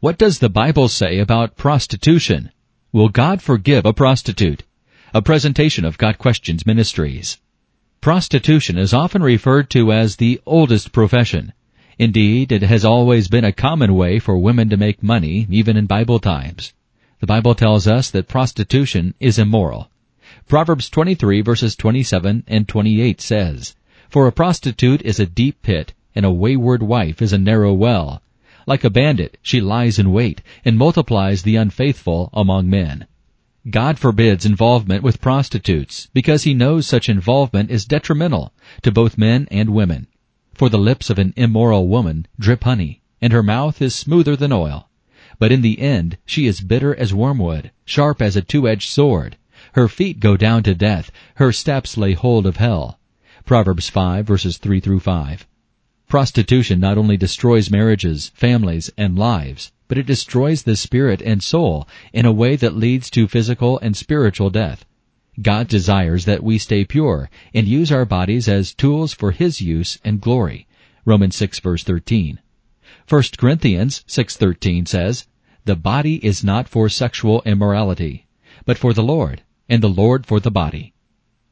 What does the Bible say about prostitution? Will God forgive a prostitute? A presentation of Got Questions Ministries. Prostitution is often referred to as the oldest profession. Indeed, it has always been a common way for women to make money, even in Bible times. The Bible tells us that prostitution is immoral. Proverbs 23 verses 27 and 28 says, For a prostitute is a deep pit, and a wayward wife is a narrow well. Like a bandit, she lies in wait, and multiplies the unfaithful among men. God forbids involvement with prostitutes because he knows such involvement is detrimental to both men and women. For the lips of an immoral woman drip honey, and her mouth is smoother than oil. But in the end she is bitter as wormwood, sharp as a two-edged sword. Her feet go down to death, her steps lay hold of hell. Proverbs 5 verses 3 through 5. Prostitution not only destroys marriages, families, and lives, but it destroys the spirit and soul in a way that leads to physical and spiritual death. God desires that we stay pure and use our bodies as tools for His use and glory. Romans 6 verse 13. 1 Corinthians 6:13 says, "The body is not for sexual immorality, but for the Lord, and the Lord for the body."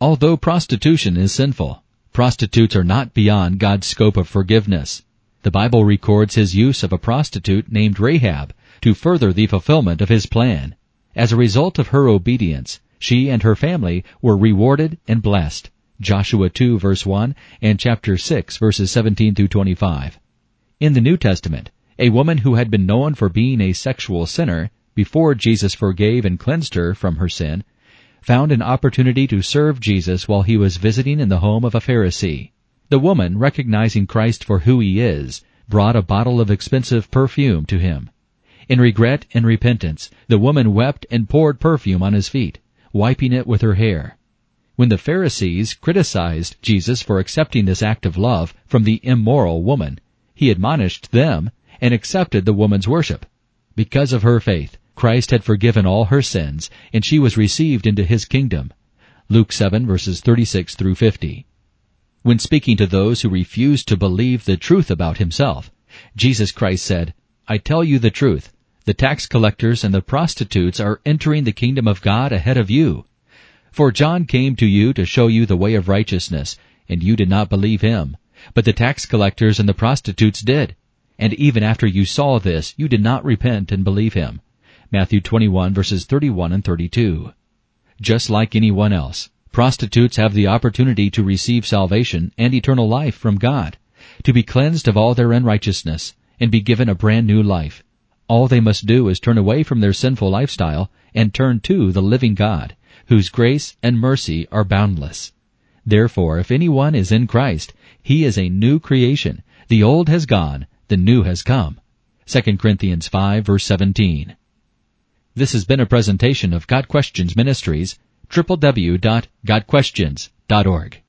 Although prostitution is sinful, prostitutes are not beyond God's scope of forgiveness. The Bible records his use of a prostitute named Rahab to further the fulfillment of his plan. As a result of her obedience, she and her family were rewarded and blessed. Joshua 2 verse 1 and chapter 6 verses 17 through 25. In the New Testament, a woman who had been known for being a sexual sinner before Jesus forgave and cleansed her from her sin, found an opportunity to serve Jesus while he was visiting in the home of a Pharisee. The woman, recognizing Christ for who he is, brought a bottle of expensive perfume to him. In regret and repentance, the woman wept and poured perfume on his feet, wiping it with her hair. When the Pharisees criticized Jesus for accepting this act of love from the immoral woman, he admonished them and accepted the woman's worship. Because of her faith, Christ had forgiven all her sins, and she was received into his kingdom. Luke 7 verses 36 through 50. When speaking to those who refused to believe the truth about himself, Jesus Christ said, I tell you the truth. The tax collectors and the prostitutes are entering the kingdom of God ahead of you. For John came to you to show you the way of righteousness, and you did not believe him. But the tax collectors and the prostitutes did. And even after you saw this, you did not repent and believe him. Matthew 21 verses 31 and 32. Just like anyone else, Prostitutes have the opportunity to receive salvation and eternal life from God, to be cleansed of all their unrighteousness, and be given a brand new life. All they must do is turn away from their sinful lifestyle and turn to the living God, whose grace and mercy are boundless. Therefore, if anyone is in Christ, he is a new creation. The old has gone, the new has come. 2 Corinthians 5 verse 17. This has been a presentation of Got Questions Ministries, www.gotquestions.org.